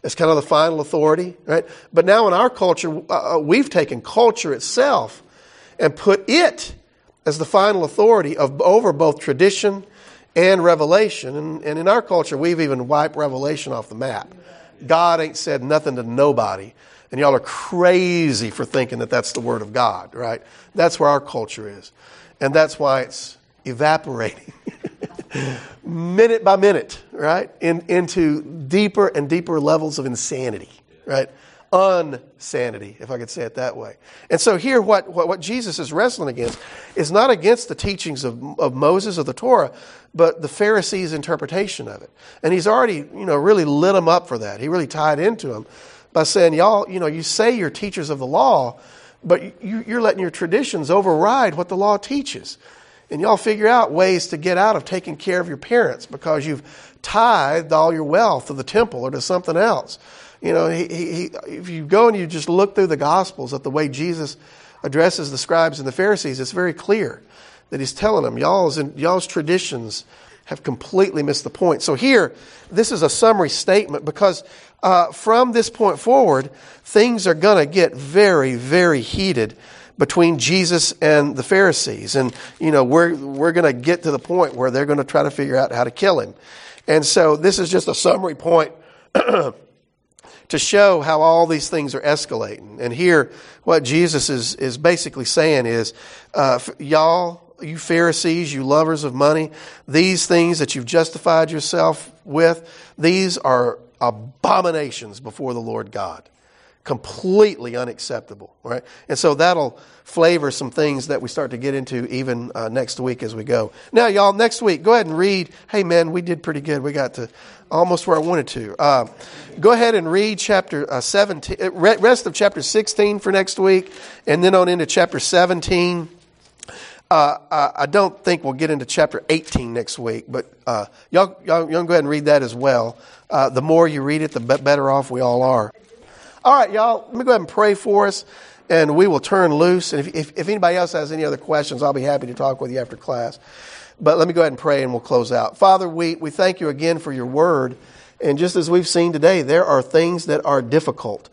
It's kind of the final authority, right? But now in our culture, uh, we've taken culture itself and put it as the final authority of over both tradition and revelation. And, and in our culture, we've even wiped revelation off the map. God ain't said nothing to nobody. And y'all are crazy for thinking that that's the Word of God, right? That's where our culture is. And that's why it's evaporating minute by minute, right? In, into deeper and deeper levels of insanity, right? Unsanity, if I could say it that way. And so here, what, what, what Jesus is wrestling against is not against the teachings of, of Moses or the Torah, but the Pharisees' interpretation of it. And he's already, you know, really lit them up for that. He really tied into them by saying, y'all, you know, you say you're teachers of the law, but you, you're letting your traditions override what the law teaches. And y'all figure out ways to get out of taking care of your parents because you've tithed all your wealth to the temple or to something else. You know, he, he, if you go and you just look through the Gospels at the way Jesus addresses the scribes and the Pharisees, it's very clear that he's telling them, y'all's, y'all's traditions have completely missed the point. So here, this is a summary statement because uh, from this point forward, things are going to get very, very heated between Jesus and the Pharisees. And, you know, we're, we're going to get to the point where they're going to try to figure out how to kill him. And so this is just a summary point to show how all these things are escalating. And here, what Jesus is, is basically saying is, uh, y'all, you Pharisees, you lovers of money, these things that you've justified yourself with, these are abominations before the Lord God completely unacceptable, right? And so that'll flavor some things that we start to get into even uh, next week as we go. Now, y'all, next week, go ahead and read. Hey, man, we did pretty good. We got to almost where I wanted to. Uh, go ahead and read chapter uh, 17, uh, rest of chapter 16 for next week, and then on into chapter 17. Uh, I don't think we'll get into chapter 18 next week, but uh, y'all, y'all, y'all go ahead and read that as well. Uh, the more you read it, the better off we all are. All right, y'all, let me go ahead and pray for us, and we will turn loose. And if, if, if anybody else has any other questions, I'll be happy to talk with you after class. But let me go ahead and pray, and we'll close out. Father, we, we thank you again for your word. And just as we've seen today, there are things that are difficult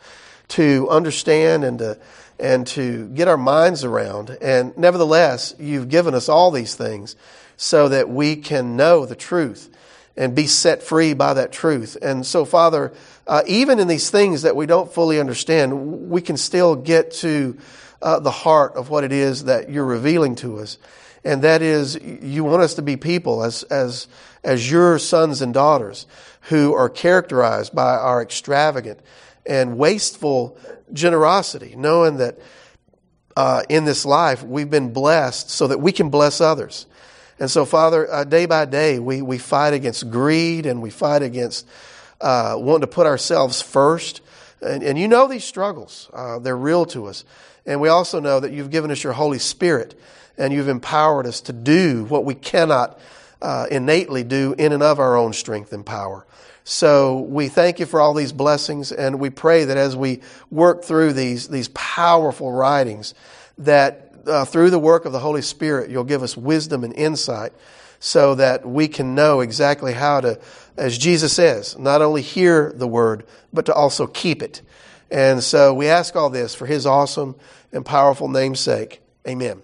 to understand and to, and to get our minds around. And nevertheless, you've given us all these things so that we can know the truth and be set free by that truth. And so, Father, uh, even in these things that we don't fully understand, we can still get to uh, the heart of what it is that you're revealing to us. And that is, you want us to be people as, as, as your sons and daughters who are characterized by our extravagant and wasteful generosity, knowing that uh, in this life we've been blessed so that we can bless others. And so, Father, uh, day by day, we, we fight against greed and we fight against uh, wanting to put ourselves first. And, and you know these struggles, uh, they're real to us. And we also know that you've given us your Holy Spirit and you've empowered us to do what we cannot uh, innately do in and of our own strength and power. So we thank you for all these blessings, and we pray that as we work through these, these powerful writings, that uh, through the work of the Holy Spirit, you'll give us wisdom and insight so that we can know exactly how to, as Jesus says, not only hear the word, but to also keep it. And so we ask all this for his awesome and powerful name's sake. Amen.